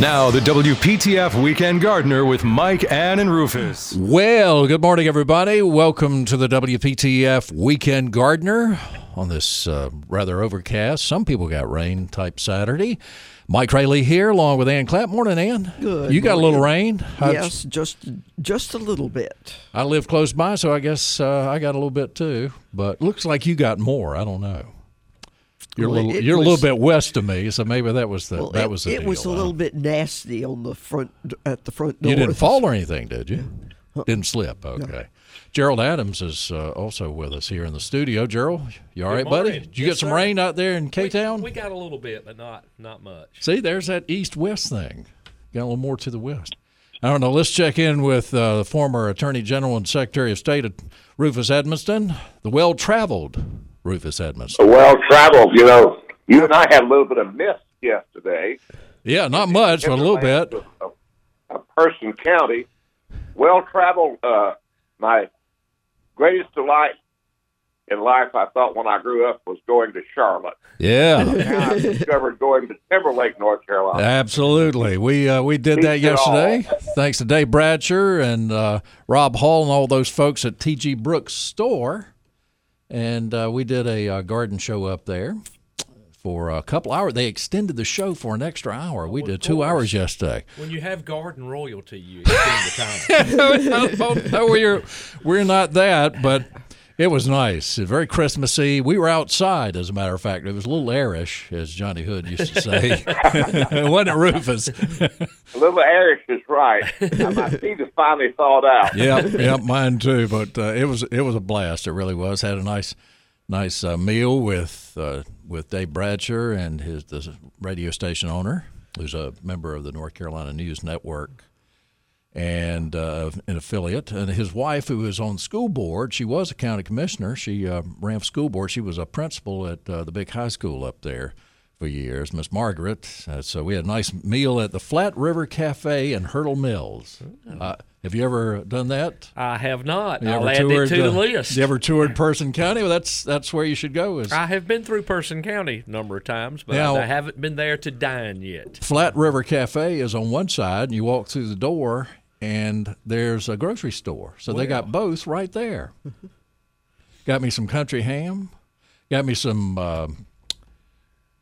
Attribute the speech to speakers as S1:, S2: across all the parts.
S1: Now, the WPTF Weekend Gardener with Mike, Ann, and Rufus.
S2: Well, good morning, everybody. Welcome to the WPTF Weekend Gardener on this uh, rather overcast. Some people got rain type Saturday. Mike Raley here, along with Ann Clapp. Morning, Ann.
S3: Good
S2: You got a little
S3: morning.
S2: rain? How's-
S3: Yes, just just a little bit.
S2: I live close by, so I guess uh, I got a little bit too. But looks like you got more. I don't know. You're
S3: Well,
S2: a little, you're a little bit west of me, so maybe that was the
S3: Well,
S2: that
S3: it,
S2: was the
S3: it was a
S2: huh?
S3: little bit nasty on the front at the front door.
S2: You didn't fall or anything, did you? Didn't slip. Okay. Gerald Adams is uh, also with us here in the studio. Gerald, you all
S4: Good
S2: right, buddy? Did you
S4: Yes,
S2: get some
S4: sir.
S2: rain out there in K Town?
S4: We got a little bit, but not not much.
S2: See, there's that east west thing. Got a little more to the west. I don't know. Let's check in with uh, the former Attorney General and Secretary of State Rufus Edmisten, the well traveled Rufus Edmisten.
S5: well traveled. You know, you and I had a little bit of mist yesterday.
S2: Yeah, not much, but a little bit.
S5: A, a Person County, well traveled. Uh, my greatest delight in life, I thought when I grew up, was going to Charlotte.
S2: Yeah.
S5: Now I discovered going to Timberlake, North Carolina.
S2: Absolutely, we uh, we did that yesterday. Thanks to Dave Bradsher and uh, Rob Hall and all those folks at TG Brooks Store, and uh, we did a uh, garden show up there for a couple hours. They extended the show for an extra hour. We did two hours yesterday.
S4: When you have garden royalty, you extend the time.
S2: no, no, we're we're not that, but it was nice. Very Christmassy. We were outside, as a matter of fact. It was a little airish, as Johnny Hood used to say. It wasn't Rufus?
S5: A little Irish is right. My feet is finally thawed out.
S2: yep, yep, mine too. But uh, it was it was a blast. It really was. Had a nice nice uh, meal with uh, with Dave Bradsher and his the radio station owner, who's a member of the North Carolina News Network and uh, an affiliate, and his wife, who is on school board. She was a county commissioner. She uh, ran for school board. She was a principal at uh, the big high school up there for years, Miss Margaret. Uh, so we had a nice meal at the Flat River Cafe in Hurdle Mills. Uh, have you ever done that?
S4: I have not.
S2: You
S4: I'll add it to the
S2: uh,
S4: list.
S2: You ever toured Person County? Well, that's that's where you should go. Is
S4: I have been through Person County a number of times, but
S2: Now-
S4: I haven't been there to dine yet.
S2: Flat River Cafe is on one side, and you walk through the door, and there's a grocery store. So they got both right there. got me some country ham. Got me some uh,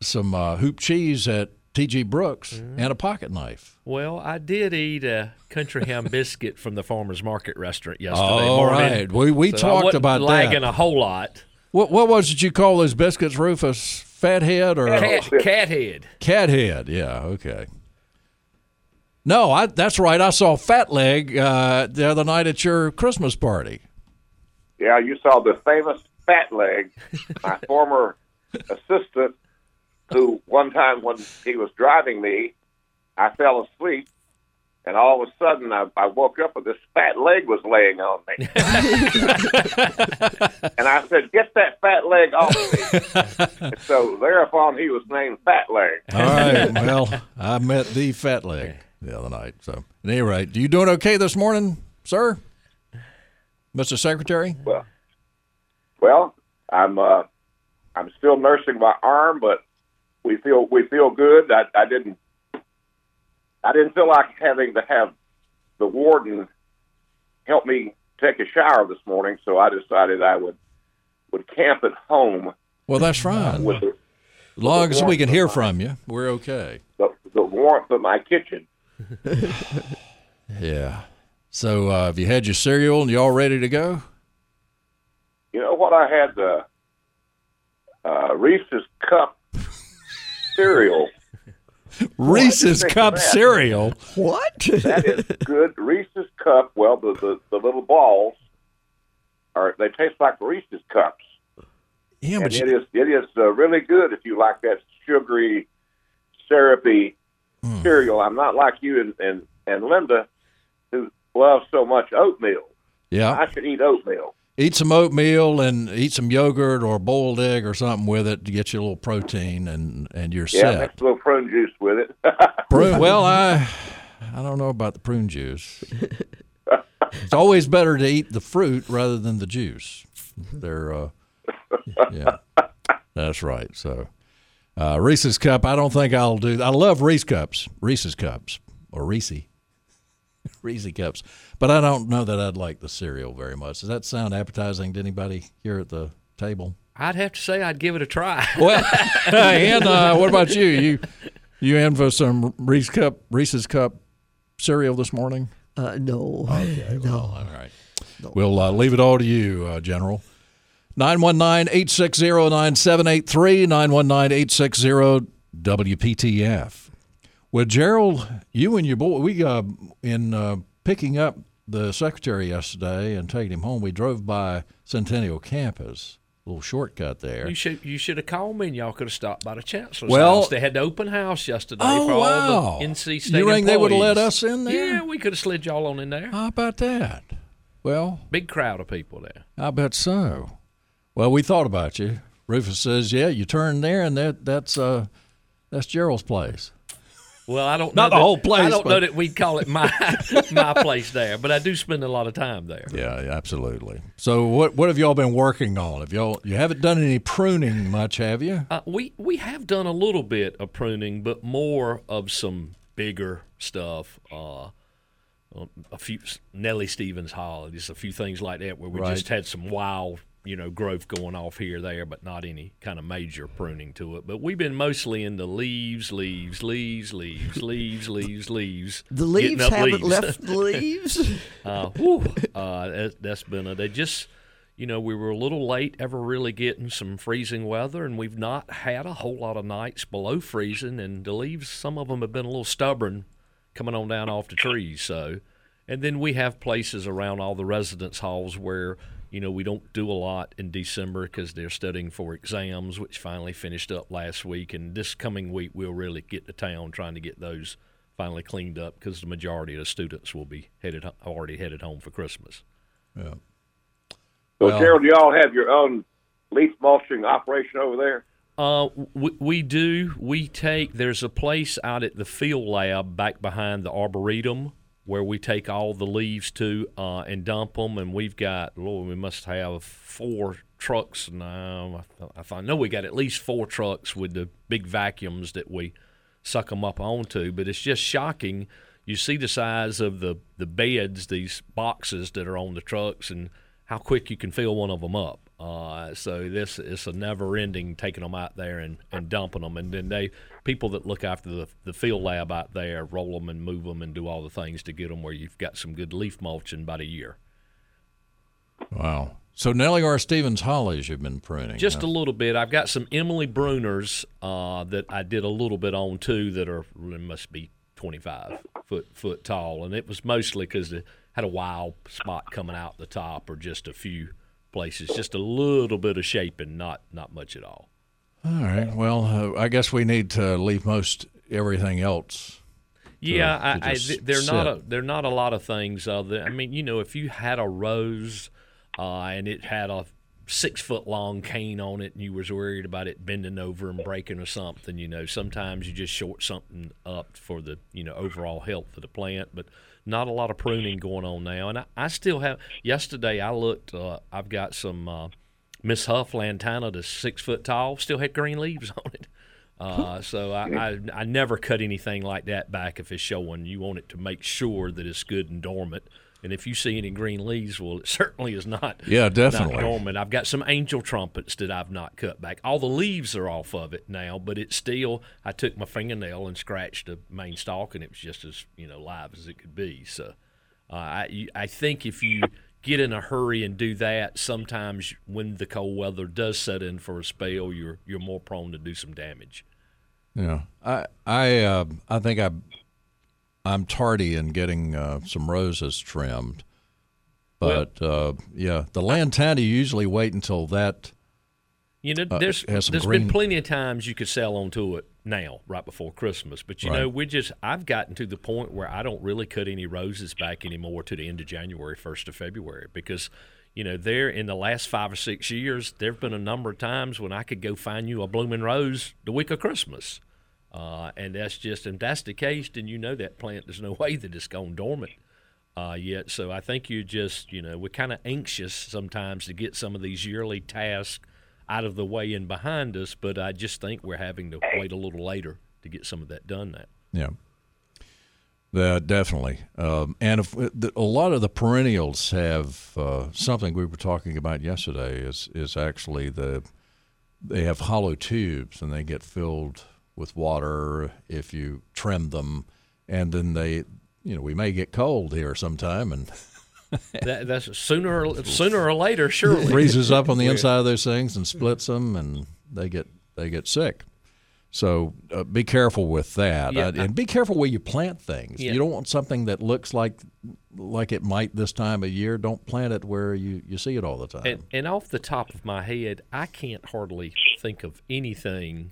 S2: some uh, hoop cheese at T.G. Brooks and a pocket knife.
S4: Well, I did eat a country ham biscuit from the farmers market restaurant yesterday
S2: All
S4: morning.
S2: right. We- we
S4: So
S2: talked about that.
S4: lagging a whole lot.
S2: What what was it you call those biscuits, Rufus? Fathead or
S4: Cat, cat head.
S2: cat head? Yeah. Okay. No, I, that's right. I saw Fat Leg uh, the other night at your Christmas party.
S5: Yeah, you saw the famous Fat Leg, my former assistant, who one time when he was driving me, I fell asleep, and all of a sudden I, I woke up and this fat leg was laying on me. and I said, "Get that fat leg off me!" and so thereupon he was named Fat Leg.
S2: All right. Well, I met the Fat Leg the other night. So, at any rate, you doing okay this morning, sir, Mr. Secretary?
S5: Well, well, I'm uh, I'm still nursing my arm, but we feel we feel good. I, I didn't I didn't feel like having to have the warden help me take a shower this morning, so I decided I would would camp at home
S2: Well, that's fine.
S5: the,
S2: As long as we can hear from you, we're okay.
S5: the, the warmth of my kitchen.
S2: Yeah. So, uh, have you had your cereal and you all ready to go?
S5: You know what? I had the uh, Reese's cup cereal.
S2: Reese's Cup cereal.
S3: What?
S5: That is good. Reese's cup. Well, the, the the little balls are they taste like Reese's cups,
S2: Yeah, but
S5: it
S2: you,
S5: is it is uh, really good if you like that sugary, syrupy
S2: Hmm.
S5: cereal. I'm not like you and and and Linda, who loves so much oatmeal.
S2: yeah.
S5: I should eat oatmeal.
S2: eat some oatmeal and eat some yogurt or a boiled egg or something with it to get you a little protein and and you're
S5: Yeah,
S2: set.
S5: mix a little prune juice with it.
S2: Prune, well, I I don't know about the prune juice. It's always better to eat the fruit rather than the juice. They're uh, yeah, that's right. So uh, Reese's cup. I don't think I'll do. I love Reese cups, Reese's cups, or Reese, Reese cups. But I don't know that I'd like the cereal very much. Does that sound appetizing to anybody here at the table?
S4: I'd have to say I'd give it a try.
S2: Well, and uh, what about you? You you in for some Reese cup Reese's cup cereal this morning?
S3: Uh, no.
S2: Okay, well, all right. We'll uh, leave it all to you, uh, 919-860-9783, 919-860-WPTF. Well, Gerald, you and your boy, we uh, in uh, picking up the secretary yesterday and taking him home, we drove by Centennial Campus, a little shortcut there.
S4: You should you should have called me and y'all could have stopped by the chancellor's
S2: Well-
S4: house. They had the open house yesterday
S2: Oh,
S4: for all
S2: wow.
S4: the NC
S2: You
S4: State
S2: think they would've let us in there?
S4: Yeah, we could have slid y'all on in there.
S2: How about that? Well,
S4: Big crowd of people there.
S2: I bet so. Well, we thought about you. Rufus says, "Yeah, you turn there, and that that's uh, that's Gerald's place."
S4: Well, I don't
S2: Not
S4: know
S2: the
S4: that-
S2: whole place,
S4: I don't
S2: but-
S4: know that we'd call it my my place there, but I do spend a lot of time there.
S2: Yeah, yeah, absolutely. So, what what have y'all been working on? Have y'all you haven't done any pruning much, have you?
S4: Uh, we we have done a little bit of pruning, but more of some bigger stuff. Uh, a few Nellie Stevens Hall, just a few things like that, where we
S2: Right.
S4: just had some wild, you know, growth going off here there, but not any kind of major pruning to it. But we've been mostly in the leaves, leaves, leaves, leaves, leaves, leaves, leaves.
S3: The leaves haven't
S4: leaves.
S3: left the leaves.
S4: Uh, whew, uh, that, that's been a, they just, you know, we were a little late ever really getting some freezing weather, and we've not had a whole lot of nights below freezing, and the leaves, some of them have been a little stubborn coming on down off the trees. So, and then we have places around all the residence halls where, you know, we don't do a lot in December because they're studying for exams, which finally finished up last week, and this coming week we'll really get to town trying to get those finally cleaned up because the majority of the students will be headed already headed home for Christmas.
S2: Yeah.
S5: So,
S2: Well-
S5: Gerald, do y'all have your own leaf mulching operation over there?
S4: Uh, we, we do. We take there's a place out at the field lab back behind the arboretum where we take all the leaves to uh, and dump them, and we've got Lord, we must have four trucks now. I, I know we got at least four trucks with the big vacuums that we suck them up onto. But it's just shocking. You see the size of the the beds, these boxes that are on the trucks, and how quick you can fill one of them up. Uh, so this is a never ending taking them out there and, and dumping them, and then they people that look after the, the field lab out there roll them and move them and do all the things to get them where you've got some good leaf mulch in about a year.
S2: Wow. So Nellie R. Stevens hollies you've been pruning.
S4: Just
S2: huh?
S4: a little bit. I've got some Emily Bruners uh, that I did a little bit on too that are must be 25 foot foot tall, and it was mostly because it had a wild spot coming out the top or just a few places, just a little bit of shaping, not not much at all.
S2: All right. Well, uh, I guess we need to leave most everything else.
S4: Yeah,
S2: to
S4: I, I, th- they're not a they're not a lot of things. Other, I mean, you know, if you had a rose uh, and it had a six foot long cane on it, and you was worried about it bending over and breaking or something, you know, sometimes you just short something up for the you know overall health of the plant. But not a lot of pruning going on now. And I, I still have. Yesterday, I looked. Uh, I've got some uh, Miss Huff lantana that's six foot tall. Still had green leaves on it. Uh, so I, I I never cut anything like that back if it's showing. You want it to make sure that it's good and dormant. And if you see any green leaves, well, it certainly is not.
S2: Yeah,
S4: not
S2: definitely.
S4: dormant. I've got some angel trumpets that I've not cut back. All the leaves are off of it now, but it's still. I took my fingernail and scratched the main stalk, and it was just as you know live as it could be. So uh, I I think if you get in a hurry and do that, sometimes when the cold weather does set in for a spell, you're you're more prone to do some damage.
S2: Yeah, I I uh, I think I I'm tardy in getting uh, some roses trimmed, but uh, yeah, the lantana usually wait until that.
S4: You know,
S2: Uh,
S4: there's
S2: has
S4: there's
S2: green-
S4: been plenty of times you could sell onto it now, right before Christmas. But you know, we just I've gotten to the point where I don't really cut any roses back anymore to the end of January, first of February, because you know, there in the last five or six years, there have been a number of times when I could go find you a blooming rose the week of Christmas. Uh, and that's just, if that's the case, then you know that plant, there's no way that it's gone dormant uh, yet. So I think you just, you know, we're kind of anxious sometimes to get some of these yearly tasks out of the way and behind us, but I just think we're having to wait a little later to get some of that done now.
S2: Yeah. Yeah, definitely. Um, and if, the, a lot of the perennials have uh, something we were talking about yesterday is is actually the they have hollow tubes and they get filled with water if you trim them, and then they you know we may get cold here sometime and
S4: That, that's sooner or, sooner or later, surely.
S2: freezes up on the inside of those things and splits them, and they get they get sick. So uh, be careful with that,
S4: Yeah,
S2: uh, and be careful where you plant things.
S4: Yeah.
S2: You don't want something that looks like like it might this time of year. Don't plant it where you, you see it all the time.
S4: And, and off the top of my head, I can't hardly think of anything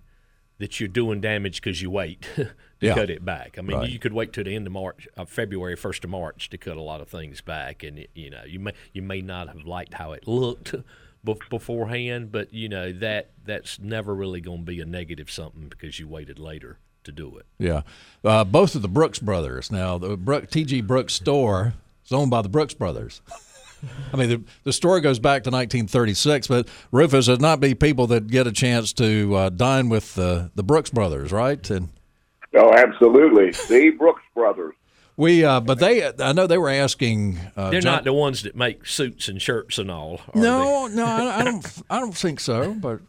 S4: that you're doing damage because you wait to
S2: Yeah.
S4: cut it back. I mean,
S2: Right.
S4: you could wait to the end of March, uh, February, first of March, to cut a lot of things back, and you know, you may you may not have liked how it looked bef- beforehand, but you know that that's never really going to be a negative something because you waited later to do it.
S2: yeah, uh, both of the Brooks brothers. Now the Brook, T.G. Brooks store is owned by the Brooks brothers. I mean, the, the story goes back to 1936, but Rufus, there'd not be people that get a chance to uh, dine with uh, the Brooks brothers, right? And
S5: Oh, absolutely. The Brooks brothers.
S2: we, uh, but they, I know they were asking. Uh,
S4: They're
S2: John-
S4: not the ones that make suits and shirts and all. are
S2: No, no, I, I don't. I don't think so. But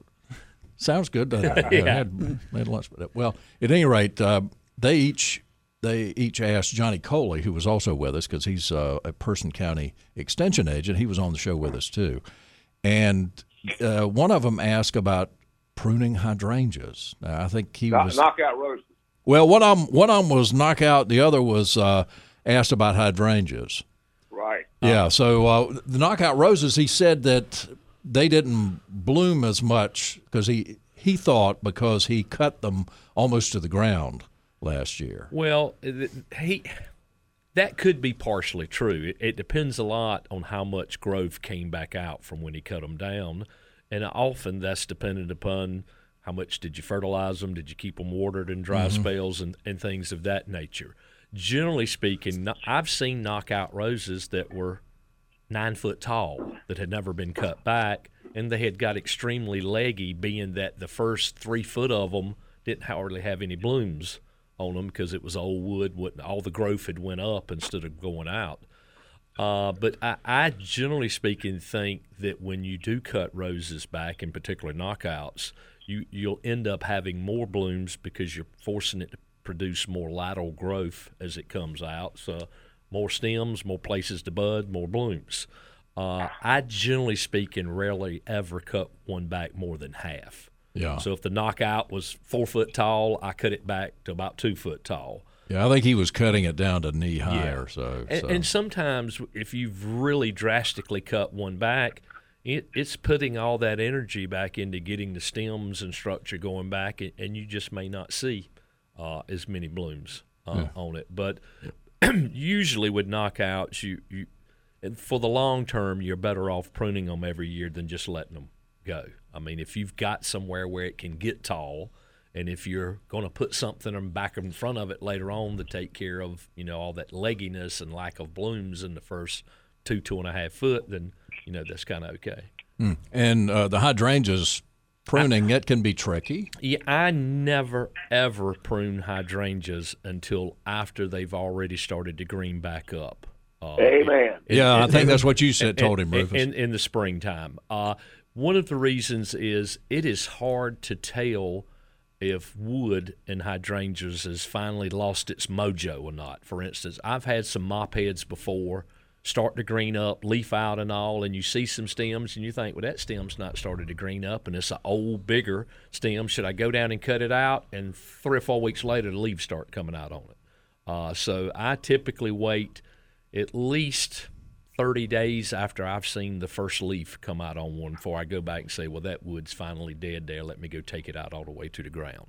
S2: sounds good. doesn't it?
S4: Yeah.
S2: I had, made lunch with it. Well, at any rate, uh, they each they each asked Johnny Coley, who was also with us because he's uh, a Person County Extension agent. He was on the show with us too, and uh, one of them asked about pruning hydrangeas. Now, I think he
S5: Knock,
S2: was
S5: knockout roses.
S2: well. One of them, one of them was knockout. The other was uh, asked about hydrangeas.
S5: Right.
S2: Yeah. So uh, the knockout roses, he said that they didn't bloom as much because he he thought because he cut them almost to the ground last year.
S4: Well, he that could be partially true. It, it depends a lot on how much growth came back out from when he cut them down, and often that's dependent upon how much did you fertilize them, did you keep them watered in dry mm-hmm. spells, and, and things of that nature. Generally speaking, I've seen knockout roses that were nine foot tall that had never been cut back, and they had got extremely leggy, being that the first three foot of them didn't hardly have any blooms on them because it was old wood. All the growth had went up instead of going out. Uh, but I, I generally speaking think that when you do cut roses back, in particular knockouts, you you'll end up having more blooms because you're forcing it to produce more lateral growth as it comes out. So more stems, more places to bud, more blooms. Uh, I generally speaking rarely ever cut one back more than half.
S2: Yeah.
S4: So if the knockout was four foot tall, I cut it back to about two foot tall.
S2: Yeah, I think he was cutting it down to knee high
S4: Yeah.
S2: or so.
S4: And,
S2: so.
S4: and sometimes, if you've really drastically cut one back, it, it's putting all that energy back into getting the stems and structure going back, and, and you just may not see uh, as many blooms uh, on it. But usually with knockouts, you, you and for the long term, you're better off pruning them every year than just letting them go. I mean, if you've got somewhere where it can get tall, and if you're going to put something back in front of it later on to take care of, you know, all that legginess and lack of blooms in the first two, two and a half foot, then, you know, that's kind of okay.
S2: and uh, the hydrangeas pruning it can be tricky.
S4: Yeah, I never ever prune hydrangeas until after they've already started to green back up. Uh,
S5: Amen.
S2: Yeah, I
S4: and-
S2: think that's what you said. Told him, Rufus.
S4: in, in the springtime. Uh, one of the reasons is it is hard to tell if wood in hydrangeas has finally lost its mojo or not. For instance, I've had some mop heads before start to green up, leaf out and all, and you see some stems and you think, well, that stem's not started to green up and it's an old, bigger stem. Should I go down and cut it out? And three or four weeks later, the leaves start coming out on it. Uh, so I typically wait at least 30 days after I've seen the first leaf come out on one before I go back and say, well, that wood's finally dead there. Let me go take it out all the way to the ground.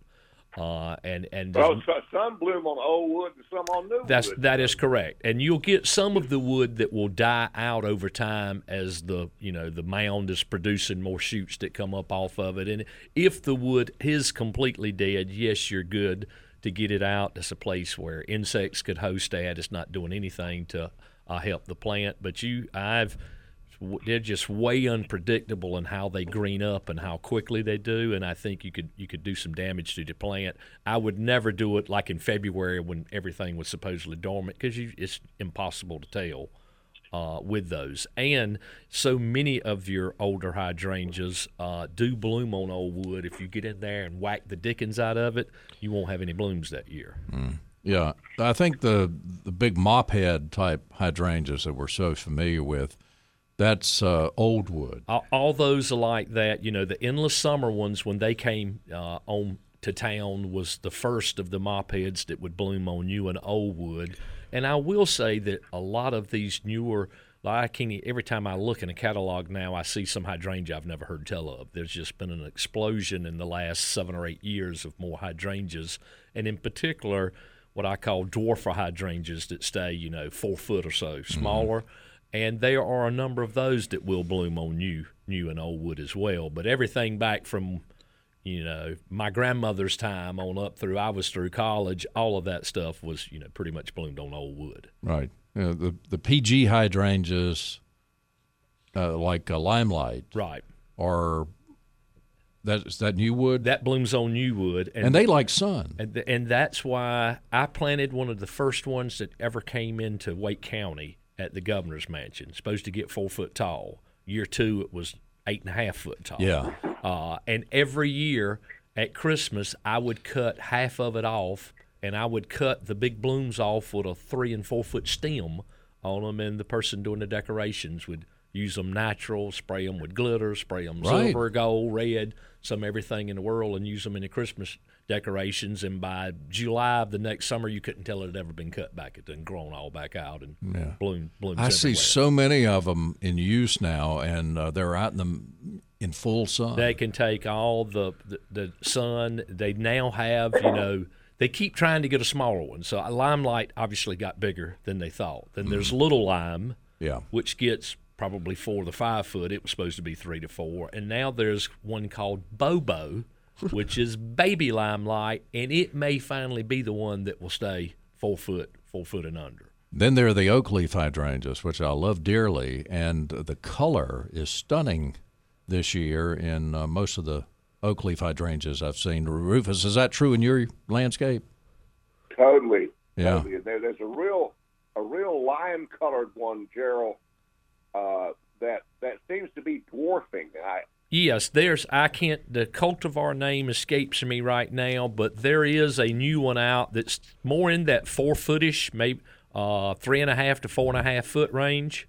S4: Uh, and and
S5: Well, so, some bloom on old wood and some on new
S4: that's
S5: wood.
S4: that is correct, and you'll get some of the wood that will die out over time as the you know the mound is producing more shoots that come up off of it. And if the wood is completely dead, yes, you're good to get it out. It's a place where insects could host at. It's not doing anything to uh, help the plant. But you, I've they're just way unpredictable in how they green up and how quickly they do and I think you could you could do some damage to the plant. I would never do it like in February when everything was supposedly dormant because it's impossible to tell uh, with those. And so many of your older hydrangeas uh, do bloom on old wood. If you get in there and whack the dickens out of it, you won't have any blooms that year.
S2: Yeah, I think the the big mop head type hydrangeas that we're so familiar with, that's uh, old wood.
S4: all, those are like that. You know, the endless summer ones when they came uh, on to town was the first of the mop heads that would bloom on you and old wood. And I will say that a lot of these newer, like I can't, every time I look in a catalog now, I see some hydrangea I've never heard tell of. There's just been an explosion in the last seven or eight years of more hydrangeas, and in particular, what I call dwarfer hydrangeas that stay, you know, four foot or so smaller. And there are a number of those that will bloom on new new and old wood as well. But everything back from you know my grandmother's time on up through i was through college all of that stuff was you know pretty much bloomed on old wood.
S2: Right. Yeah, the the PG hydrangeas, uh, like uh, limelight,
S4: right.
S2: are that is that new wood,
S4: that blooms on new wood and,
S2: and they like sun.
S4: and, and that's why i planted one of the first ones that ever came into wake county at the governor's mansion supposed to get four foot tall year two it was eight and a half foot tall
S2: Yeah.
S4: Uh, and every year at Christmas, I would cut half of it off, and I would cut the big blooms off with a three and four foot stem on them. And the person doing the decorations would use them natural, spray them with glitter, spray them
S2: Right.
S4: silver, gold, red, some everything in the world, and use them in the Christmas decorations. And by July of the next summer, you couldn't tell it had ever been cut back. It had grown all back out and
S2: Yeah.
S4: bloom, blooms
S2: I see so many of them in use now, and uh, they're out in the in full sun.
S4: They can take all the, the the sun. They now have, you know, they keep trying to get a smaller one. So limelight obviously got bigger than they thought. Then there's little lime,
S2: yeah.
S4: which gets probably four to five foot. It was supposed to be three to four. And now there's one called Bobo, which is baby limelight, and it may finally be the one that will stay four foot, four foot and under.
S2: Then there are the oak leaf hydrangeas, which I love dearly, and the color is stunning this year in uh, most of the oak leaf hydrangeas I've seen. Rufus, is that true in your landscape?
S5: Totally.
S2: Yeah.
S5: Totally. There, there's a real a real lime colored one, Gerald, uh, that that seems to be dwarfing. I
S4: Yes, there's. I can't. The cultivar name escapes me right now, but there is a new one out that's more in that four footish, maybe uh, three and a half to four and a half foot range.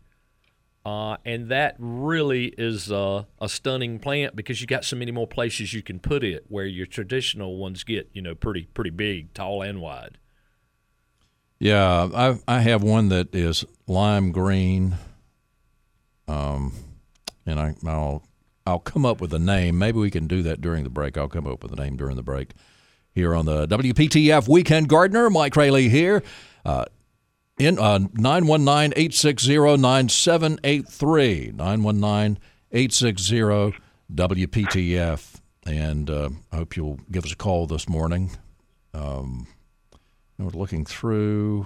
S4: Uh, and that really is uh, a stunning plant because you got so many more places you can put it where your traditional ones get, you know, pretty pretty big, tall and wide.
S2: Yeah, I I have one that is lime green. Um, and I I'll I'll come up with a name. Maybe we can do that during the break. I'll come up with a name during the break. Here on the WPTF Weekend Gardener, Mike Raley here. Uh, in uh, 919-860-9783 919-860-WPTF and uh, I hope you'll give us a call this morning um, was looking through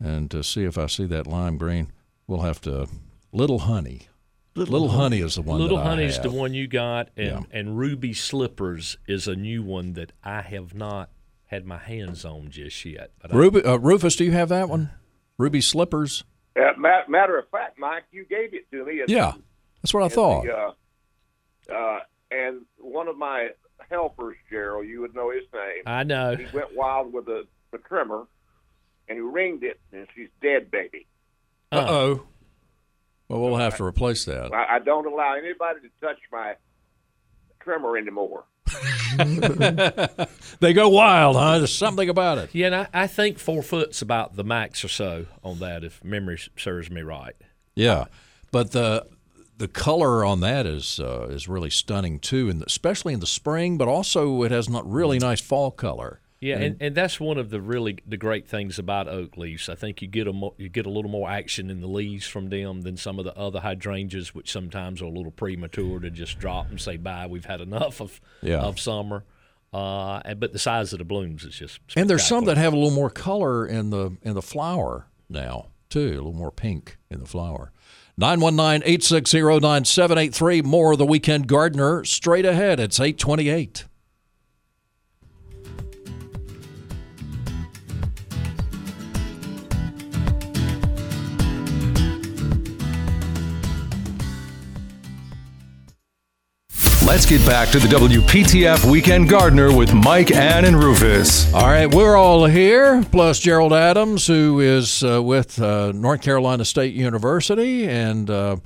S2: and to see if I see that lime green we'll have to little honey little, honey is the one
S4: Little
S2: that I
S4: Honey's the one you got, and,
S2: Yeah.
S4: and Ruby Slippers is a new one that I have not had my hands on just yet. But
S2: Ruby, uh, Rufus do you have that one Ruby slippers
S5: uh, ma- matter of fact, Mike, you gave it to me. At
S2: yeah that's what I thought
S5: the, uh, uh, and one of my helpers, Gerald, you would know his name.
S4: I know.
S5: he went wild with the, the trimmer, and he ringed it, and she's dead, baby.
S2: uh oh well we'll have to replace that
S5: I, I don't allow anybody to touch my trimmer anymore.
S2: they go wild huh there's something about it
S4: Yeah, and I, I think four foot's about the max or so on that, if memory serves me right.
S2: Yeah, but the the color on that is uh, is really stunning too, and especially in the spring. But also, it has not really nice fall color.
S4: Yeah, and, and that's one of the really the great things about oak leaves. I think you get a mo- you get a little more action in the leaves from them than some of the other hydrangeas, which sometimes are a little premature to just drop and say bye. We've had enough of
S2: Yeah.
S4: of summer. Uh, and, but the size of the blooms is just
S2: And there's some that have a little more color in the in the flower now too, a little more pink in the flower. 919-860-9783 more of the weekend gardener straight ahead it's 828
S1: Let's get back to the WPTF Weekend Gardener with Mike, Ann, and Rufus.
S2: All right, we're all here, plus Gerald Adams, who is uh, with uh, North Carolina State University and uh,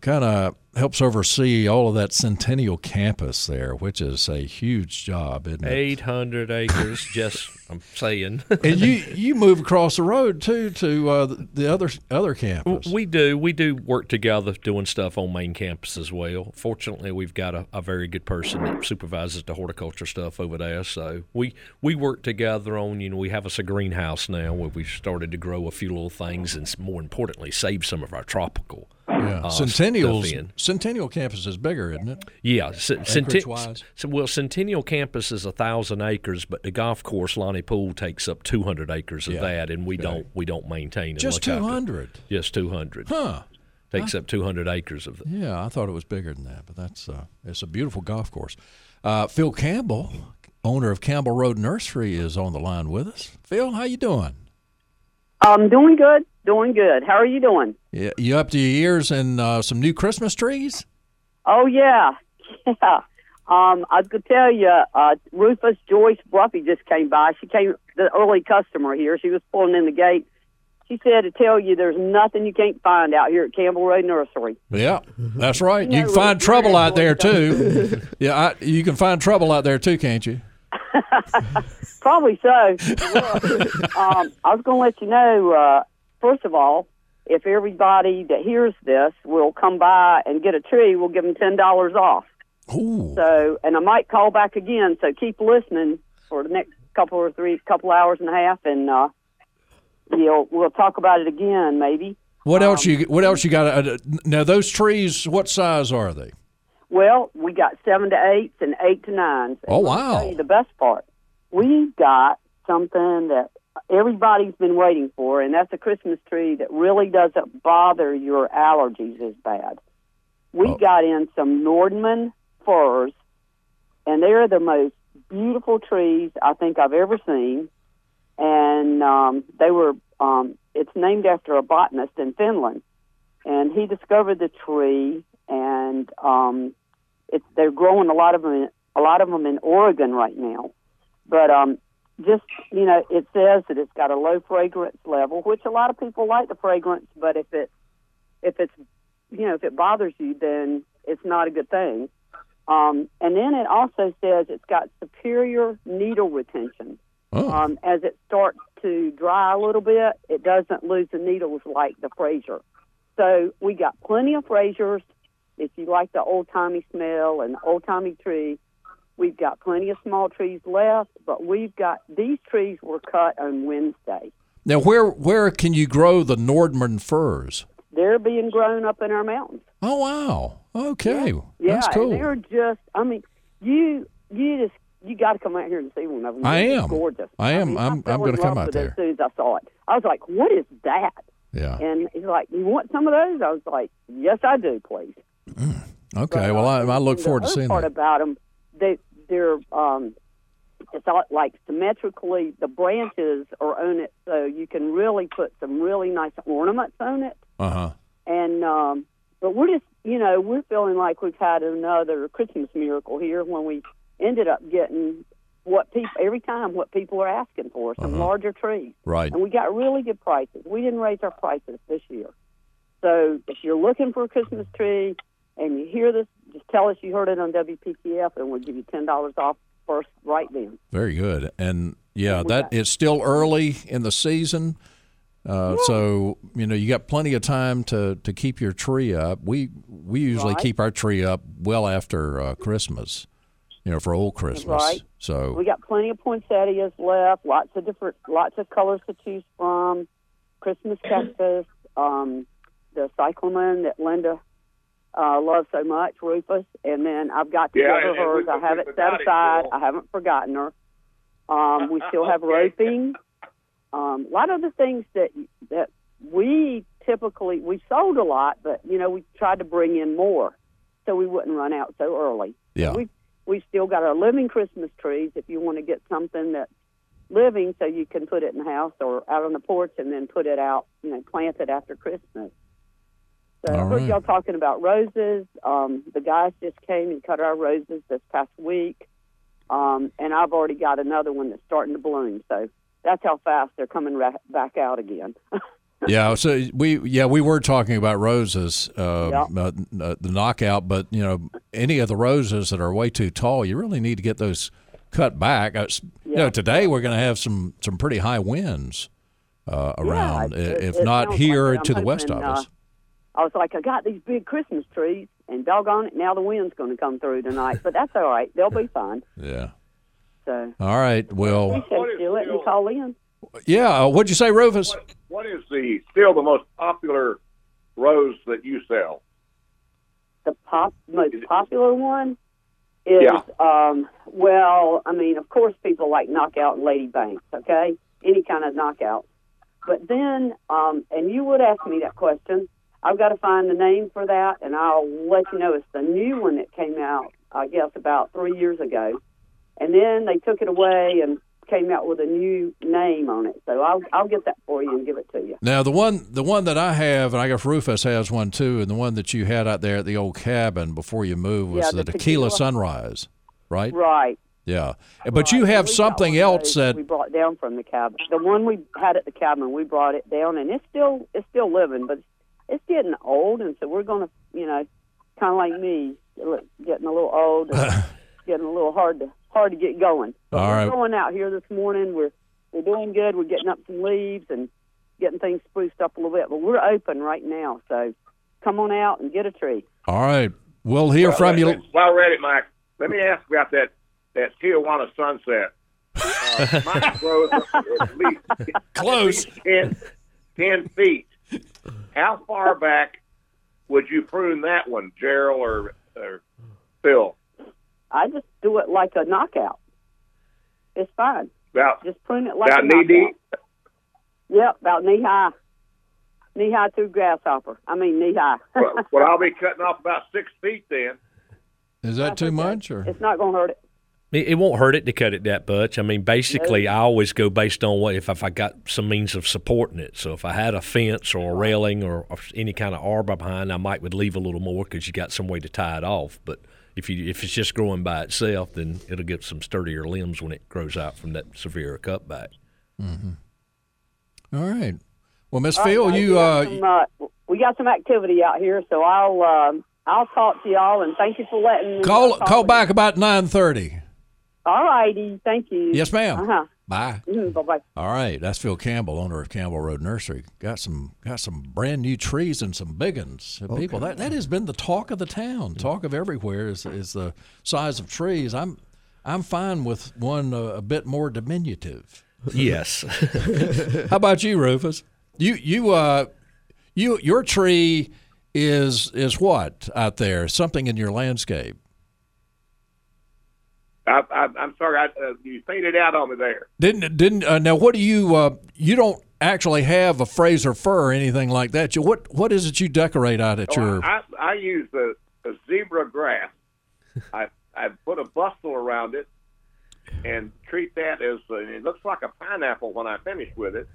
S2: kind of helps oversee all of that Centennial campus there, which is a huge job, isn't it?
S4: 800 acres. just I'm saying.
S2: And you you move across the road too to uh, the- the other other campus.
S4: We do. We do work together doing stuff on main campus as well. Fortunately, we've got a, a very good person that supervises the horticulture stuff over there. So we we work together on. You know, we have us a greenhouse now where we've started to grow a few little things, and more importantly, save some of our tropical.
S2: Yeah,
S4: uh,
S2: Centennial's. Centennial campus is bigger, isn't it?
S4: Yeah, c- centi-
S2: Acreage-wise?
S4: well, Centennial Campus is a thousand acres, but the golf course Lonnie Poole takes up two hundred acres of
S2: Yeah.
S4: that, and we don't we don't maintain it.
S2: Just two hundred.
S4: Just two hundred.
S2: Huh.
S4: Takes up two hundred acres of.
S2: Yeah, I thought it was bigger than that, but that's uh, it's a beautiful golf course. Uh, Phil Campbell, owner of Campbell Road Nursery, is on the line with us. Phil, how you doing?
S6: I'm doing good, doing good. How are you doing?
S2: Yeah, you up to your ears in uh, some new Christmas trees?
S6: Oh yeah, yeah. Um, I gonna tell you, uh, Rufus Joyce Bruffy just came by. She came, the early customer here. She was pulling in the gate. She said to tell you there's nothing you can't find out here at Campbell Road Nursery.
S2: Yeah, that's right. You
S6: Yeah,
S2: can find
S6: we're-
S2: trouble out there too. yeah, I, you can find trouble out there too, can't you?
S6: Probably so. Look, um, I was going to let you know. Uh, first of all, if everybody that hears this will come by and get a tree, we'll give them ten dollars off.
S2: Ooh,
S6: So, and I might call back again. So keep listening for the next couple or three, couple hours and a half, and uh, you'll we'll talk about it again, maybe.
S2: what else you what else you got? Uh, now those trees, what size are they?
S6: Well, we got seven to eights and eight to nines. And
S2: Oh, wow.
S6: tell you the best part, we've got something that everybody's been waiting for, and that's a Christmas tree that really doesn't bother your allergies as bad. We
S2: Oh.
S6: got in some Nordmann firs, and they're the most beautiful trees I think I've ever seen. And um, they were, um, it's named after a botanist in Finland, and he discovered the tree, and um, it's they're growing a lot of them, in, a lot of them in Oregon right now. But um, just you know, it says that it's got a low fragrance level, which a lot of people like the fragrance, but if it if it's you know if it bothers you, then it's not a good thing. Um, and then it also says it's got superior needle retention.
S2: Oh,
S6: Um, as it starts to dry a little bit, it doesn't lose the needles like the Fraser. So we got plenty of Frasers. If you like the old timey smell and old timey tree, we've got plenty of small trees left. But we've got these trees were cut on Wednesday.
S2: now where where can you grow the Nordmann firs?
S6: They're being grown up in our mountains.
S2: Oh wow, okay,
S6: Yeah,
S2: that's cool.
S6: and they're just. I mean, you you just you got to come out here and see one of them.
S2: I am.
S6: gorgeous.
S2: I am.
S6: mean,
S2: I'm- I'm gonna come out there.
S6: As soon as I saw it, I was like, "What is that?"
S2: yeah.
S6: And he's like, "You want some of those?" I was like, "Yes, I do, please."
S2: Okay.
S6: But,
S2: Well, I, I look forward to seeing
S6: part
S2: that.
S6: about them. They they're um, it's all like symmetrically. The branches are on it, so you can really put some really nice ornaments on it.
S2: Uh huh.
S6: And um, but we're just you know we're feeling like we've had another Christmas miracle here when we ended up getting what people every time what people are asking for some
S2: Uh-huh.
S6: larger trees
S2: Right.
S6: and we got really good prices. We didn't raise our prices this year. So if you're looking for a Christmas tree and you hear this, just tell us you heard it on WPTF, and we'll give you ten dollars off first right then.
S2: Very good. And yeah,
S6: we
S2: that it's still early in the season. Uh, So you know you got plenty of time to, to keep your tree up. We we usually
S6: Right.
S2: keep our tree up well after uh, Christmas, you know, for old Christmas.
S6: Right.
S2: So
S6: We got plenty of poinsettias left. Lots of different, lots of colors to choose from. Christmas cactus, um, the cyclamen that Linda uh, loves so much, Rufus, and then I've got the
S5: Yeah,
S6: other
S5: and- and
S6: hers. I have it set aside.
S5: Bill.
S6: I haven't forgotten her. Um, we still have roping. Um, a lot of the things that that we typically we sold a lot, but you know we tried to bring in more so we wouldn't run out so early.
S2: Yeah.
S6: we we still got our living Christmas trees. If you want to get something that's living, so you can put it in the house or out on the porch, and then put it out, you know, plant it after Christmas. So I heard y'all talking about roses. Um, the guys just came and cut our roses this past week, um, and I've already got another one that's starting to bloom. So that's how fast they're coming ra- back out again.
S2: yeah, so we yeah we were talking about roses, uh,
S6: Yeah.
S2: uh, uh, the knockout, but you know any of the roses that are way too tall, you really need to get those cut back. Uh, You know, today we're going to have some some pretty high winds uh, around,
S6: it-
S2: if
S6: it
S2: not here
S6: like
S2: to
S6: I'm
S2: the west of
S6: hoping,
S2: us.
S6: I was like, I got these big Christmas trees, and doggone it, now the wind's going to come through tonight. But that's all right; they'll be fine.
S2: Yeah.
S6: So
S2: All right. Well,
S6: appreciate
S5: What is
S6: you letting me call in.
S2: yeah. Uh, what'd you say, Rufus?
S5: What, what is the still the most popular rose that you sell?
S6: The pop most popular one is
S5: Yeah.
S6: um well, I mean, of course people like knockout and lady banks, okay? Any kind of knockout. But then um and you would ask me that question. I've got to find the name for that and I'll let you know it's the new one that came out I guess about 3 years ago. And then they took it away and came out with a new name on it. So I'll I'll get that for you and give it to you.
S2: Now the one the one that I have, and I guess Rufus has one too, and the one that you had out there at the old cabin before you moved was
S6: Yeah,
S2: the,
S6: the
S2: tequila,
S6: tequila.
S2: sunrise, right?
S6: Right.
S2: Yeah. But you have something else that
S6: we brought down from the cabin. The one we had at the cabin, we brought it down, and it's still it's still living, but it's getting old, and so we're gonna, you know, kind of like me, getting a little old, and getting a little hard to hard to get going. But
S2: All
S6: we're
S2: right.
S6: going out here this morning. We're we're doing good. We're getting up some leaves and getting things spruced up a little bit, but we're open right now. So come on out and get a tree.
S2: all right. We'll hear
S5: Well,
S2: from you.
S5: let- While we're it, Mike, let me ask about that that Tijuana sunset. Uh, mine grows at least,
S2: Close.
S5: at least 10, 10 feet. How far back would you prune that one, Gerald or, or Phil?
S6: I just do it like a knockout. It's fine.
S5: About
S6: Just prune it like
S5: about
S6: a
S5: knee
S6: knockout.
S5: deep.
S6: Yep, about knee high. Knee high through grasshopper. I mean knee high.
S5: well, well, I'll be cutting off about six feet then.
S2: Is that too much or
S6: it's not going to hurt it.
S4: It, it won't hurt it to cut it that much. I mean, basically, I always go based on what if, if I got some means of supporting it. So if I had a fence or a railing or, or any kind of arbor behind, I might would leave a little more because you got some way to tie it off. But if you if it's just growing by itself, then it'll get some sturdier limbs when it grows out from that severe cutback.
S2: All right. Well, Miss Phil,
S6: guys,
S2: you
S6: we got
S2: uh,
S6: some, uh, we got some activity out here, so I'll um I'll talk to y'all and thank you for letting me
S2: call
S6: talk
S2: call back about nine thirty.
S6: You. All righty, thank you.
S2: Yes, ma'am.
S6: Uh huh.
S2: Bye.
S6: Mm, bye bye.
S2: All right, that's Phil Campbell, owner of Campbell Road Nursery. Got some got some brand new trees and some big ones. And People, that, that has been the talk of the town. Talk of everywhere is, is the size of trees. I'm I'm fine with one uh, a bit more diminutive.
S4: Yes.
S2: How about you, Rufus? You you uh you your tree is is what out there? Something in your landscape.
S5: I, I, I'm sorry, I, uh, you faded out on me there.
S2: Didn't didn't uh, now? What do you uh, you don't actually have a Fraser fir or anything like that? You, what what is it you decorate out at
S5: Oh,
S2: your?
S5: I, I use a, a zebra grass. I I put a bustle around it and treat that as uh, it looks like a pineapple when I finish with it.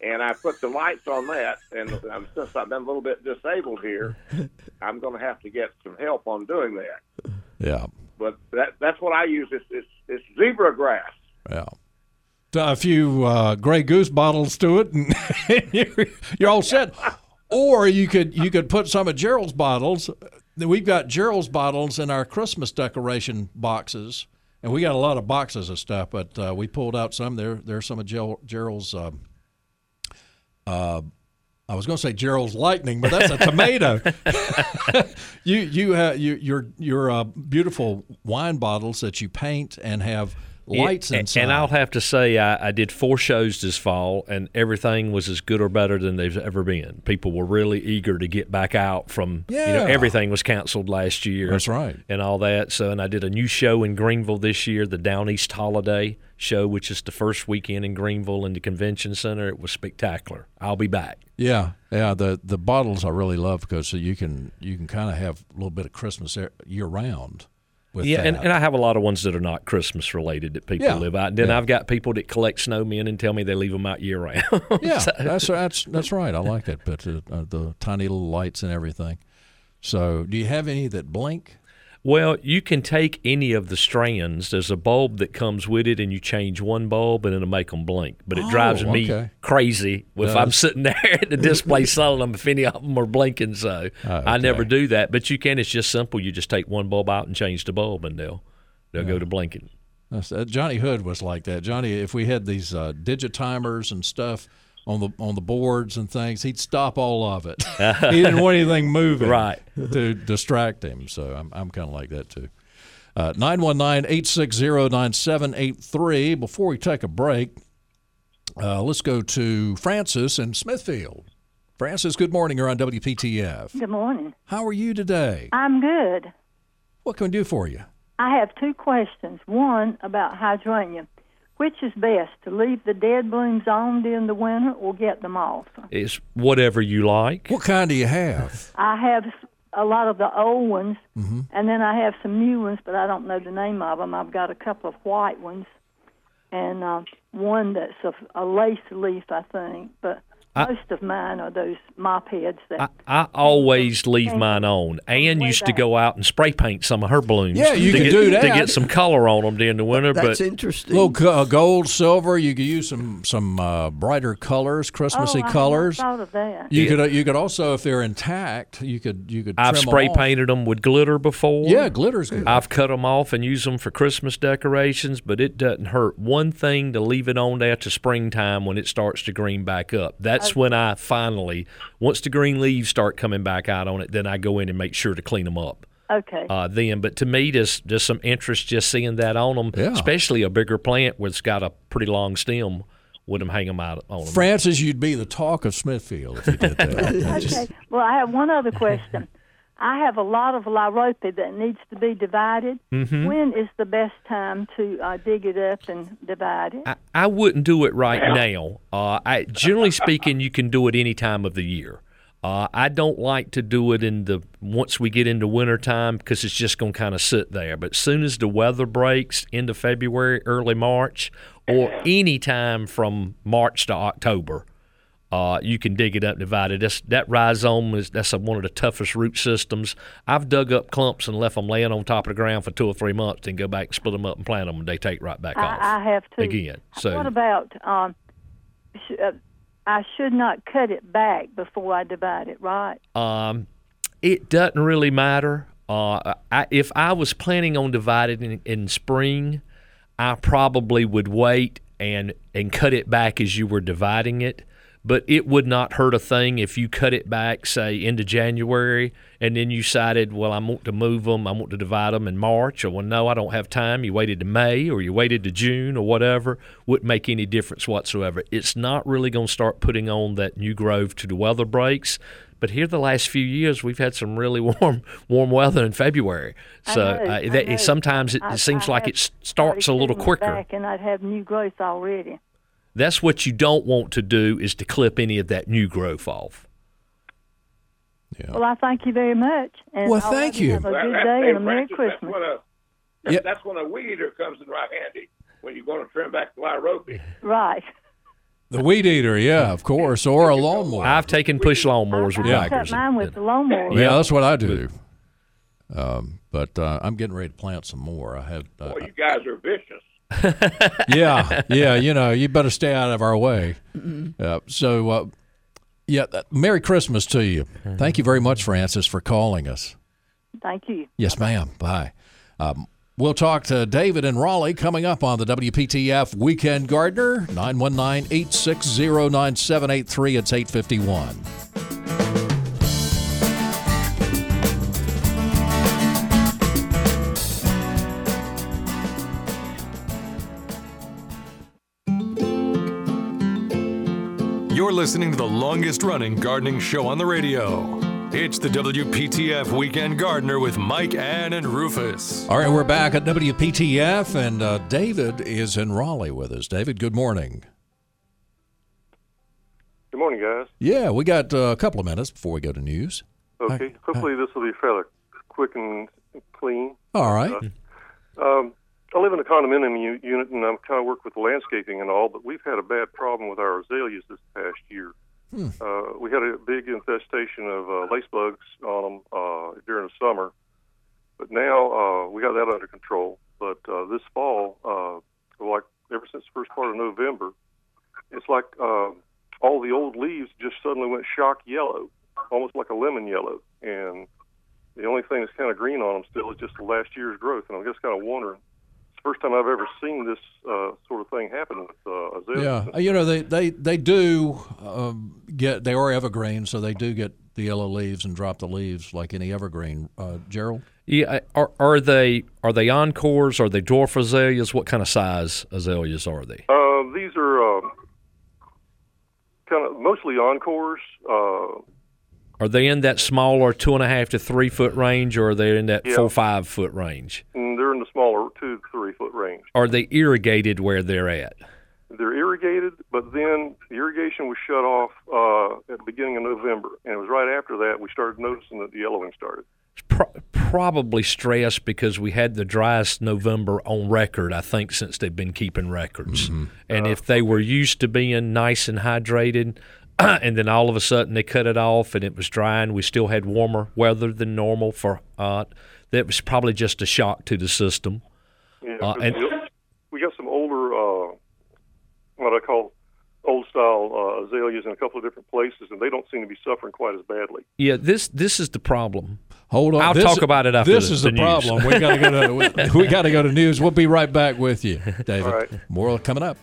S5: And I put the lights on that, and um, since I've been a little bit disabled here, I'm going to have to get some help on doing that.
S2: yeah
S5: But that that's what I use. It's it's, it's zebra grass.
S2: yeah. A few uh, Grey Goose bottles to it, and you're, you're all set. Or you could you could put some of Gerald's bottles. We've got Gerald's bottles in our Christmas decoration boxes, and we got a lot of boxes of stuff. But uh, we pulled out some. There there's some of Gerald's. Um, uh, I was going to say Gerald's Lightning, but that's a tomato. you you uh, you your your uh, beautiful wine bottles that you paint and have lights
S4: and,
S2: inside.
S4: And I'll have to say, I, I did four shows this fall, and everything was as good or better than they've ever been. People were really eager to get back out from, you know, everything was canceled last year.
S2: That's right.
S4: And all that. So, and I did a new show in Greenville this year, the Down East Holiday show, which is the first weekend in Greenville in the convention center. It was spectacular. I'll be back.
S2: Yeah, yeah. The the bottles I really love because so you can you can kind of have a little bit of Christmas year round. With
S4: Yeah, and, and I have a lot of ones that are not Christmas related that people
S2: Yeah,
S4: live out. And then
S2: yeah.
S4: I've got people that collect snowmen and tell me they leave them out year round.
S2: yeah,
S4: So-
S2: that's that's that's right. I like that. But uh, uh, the tiny little lights and everything. So, do you have any that blink?
S4: Well, you can take any of the strands. There's a bulb that comes with it, and you change one bulb, and it'll make them blink. But it
S2: Oh,
S4: drives me
S2: okay.
S4: crazy if I'm sitting there at the display selling them if any of them are blinking. So
S2: Oh,
S4: I never do that. But you can. It's just simple. You just take one bulb out and change the bulb, and they'll they'll go to blinking.
S2: Uh, Johnny Hood was like that. Johnny, if we had these uh, digitimers and stuff on the on the boards and things, he'd stop all of it. he didn't want anything moving,
S4: Right.
S2: to distract him. So I'm I'm kind of like that too. Uh, 919-860-9783. Before we take a break, uh, let's go to Francis in Smithfield. Francis, good morning. You're on WPTF.
S7: Good morning.
S2: How are you today?
S7: I'm good.
S2: What can we do for you?
S7: I have two questions. One about hydrangea. Which is best, to leave the dead blooms on during the winter or get them off?
S4: It's whatever you like.
S2: What kind do you have?
S7: I have a lot of the old ones,
S2: Mm-hmm.
S7: and then I have some new ones, but I don't know the name of them. I've got a couple of white ones, and uh, one that's a, a lace leaf, I think. But
S4: I-
S7: most of mine are those mop heads that.
S4: I, I always leave mine on. Ann
S7: Way
S4: used to go out and spray paint some of her blooms.
S2: Yeah, you
S4: to
S2: can
S4: get,
S2: do
S4: to get some color on them during the winter.
S3: That's
S4: but
S3: interesting.
S2: little co- uh, gold, silver. You could use some some uh, brighter colors, Christmassy
S7: oh, I
S2: colors.
S7: hadn't thought of that.
S2: You could uh, you could also, if they're intact, you could you could.
S4: I've
S2: trim 'em
S4: spray
S2: off.
S4: painted them with glitter before.
S2: Yeah, glitter's good.
S4: I've cut them off and used them for Christmas decorations, but it doesn't hurt one thing to leave it on there to springtime when it starts to green back up. That's when I finally, once the green leaves start coming back out on it, then I go in and make sure to clean them up.
S7: Okay.
S4: Uh, then, but to me, there's just some interest just seeing that on them,
S2: Yeah.
S4: especially a bigger plant where it's got a pretty long stem. Would them hang them out on them?
S2: Francis, you'd be the talk of Smithfield if you did that.
S7: Okay. Well, I have one other question. I have a lot of lyrope that needs to be divided.
S4: Mm-hmm.
S7: When is the best time to uh, dig it up and divide it?
S4: I, I wouldn't do it right now. Uh, I, generally speaking, you can do it any time of the year. Uh, I don't like to do it in the once we get into wintertime because it's just going to kind of sit there. But as soon as the weather breaks into February, early March, or any time from March to October, uh, you can dig it up divide it. That's, that rhizome is that's a, one of the toughest root systems. I've dug up clumps and left them laying on top of the ground for two or three months, then go back and split them up and plant them, and they take right back off
S7: I, I have to.
S4: again. So
S7: what about? Um, sh- uh, I should not cut it back before I divide it, right?
S4: Um, it doesn't really matter. Uh, I, if I was planning on dividing in, in spring, I probably would wait and and cut it back as you were dividing it. But it would not hurt a thing if you cut it back, say into January, and then you decided, well, I want to move them, I want to divide them in March, or well, no, I don't have time. You waited to May, or you waited to June, or whatever. Wouldn't make any difference whatsoever. It's not really going to start putting on that new growth to the weather breaks. But here, the last few years, we've had some really warm, warm weather in February. So
S7: know,
S4: uh,
S7: I
S4: that, sometimes it,
S7: I-
S4: seems
S7: I
S4: like it starts a little quicker.
S7: And I'd have new growth already.
S4: That's what you don't want to do is to clip any of that new growth off.
S7: Well, I thank you very much. And
S2: Well,
S7: I'll
S2: thank you.
S7: Have a
S5: Well,
S7: good
S5: that-
S7: day
S5: hey,
S7: and a Merry
S5: Francis,
S7: Christmas.
S5: That's when a,
S2: Yeah.
S5: that's when a weed eater comes in right handy when you're going to trim back the lyrope.
S7: Right.
S2: the weed eater, yeah, of course, or a lawnmower.
S4: I've taken push lawnmowers with
S7: I
S2: Yeah.
S7: cut mine with the lawnmower.
S2: yeah, that's what I do. Um, but uh, I'm getting ready to plant some more. I have. Uh,
S5: Boy, you guys are vicious.
S2: Yeah, yeah. You know, you better stay out of our way. Uh, so, uh, yeah. That, Merry Christmas to you. Thank you very much, Francis, for calling us.
S7: Thank you.
S2: Yes, ma'am. Bye. Um, We'll talk to David and Raleigh coming up on the WPTF Weekend Gardener, 919 860 9783. It's 851.
S1: You're listening to the longest running gardening show on the radio. It's the WPTF Weekend Gardener with Mike, Ann, and Rufus.
S2: All right, we're back at WPTF, and uh, David is in Raleigh with us. David, good morning.
S8: Good morning, guys.
S2: Yeah, we got uh, a couple of minutes before we go to news.
S8: Okay,
S2: Hi.
S8: hopefully this will be fairly quick and clean.
S2: All right.
S8: Um, I live in a condominium u- unit, and I'm kind of work with landscaping and all, but we've had a bad problem with our azaleas this past year. Uh, we had a big infestation of uh, lace bugs on them uh, during the summer, but now uh, we got that under control. But uh, this fall, uh, like ever since the first part of November, it's like uh, all the old leaves just suddenly went shock yellow, almost like a lemon yellow, and the only thing that's kind of green on them still is just the last year's growth. And I'm just kind of wondering. It's the first time I've ever seen this uh, sort of thing happen with uh, azaleas.
S2: Yeah, you know they they they do um, get they are evergreen, so they do get the yellow leaves and drop the leaves like any evergreen. Uh, Gerald,
S4: Yeah, are, are they are they encores? Are they dwarf azaleas? What kind of size azaleas are they?
S8: Uh, these are um, kind of mostly encores. Uh,
S4: Are they in that smaller two and a half to three foot range, or are they in that
S8: Yeah.
S4: four five foot range?
S8: they're in the smaller two to three foot range.
S4: Are they irrigated where they're at?
S8: They're irrigated, but then the irrigation was shut off uh, at the beginning of November, and it was right after that we started noticing that the yellowing started.
S4: Pro- probably stress because we had the driest November on record, I think, since they've been keeping records. And if they were used to being nice and hydrated, and then all of a sudden they cut it off and it was dry and we still had warmer weather than normal for uh, that was probably just a shock to the system.
S8: Yeah,
S4: Uh,
S8: 'cause
S4: and-
S8: we- we got some older, uh, what I call old style uh, azaleas in a couple of different places, and they don't seem to be suffering quite as badly.
S4: Yeah, this this is the problem.
S2: hold on.
S4: I'll
S2: This-
S4: talk about it after
S2: This
S4: the-
S2: is
S4: the
S2: the,
S4: news.
S2: problem. We got to go to we, we got to go to news. We'll be right back with you, David.
S8: All right.
S2: More coming up.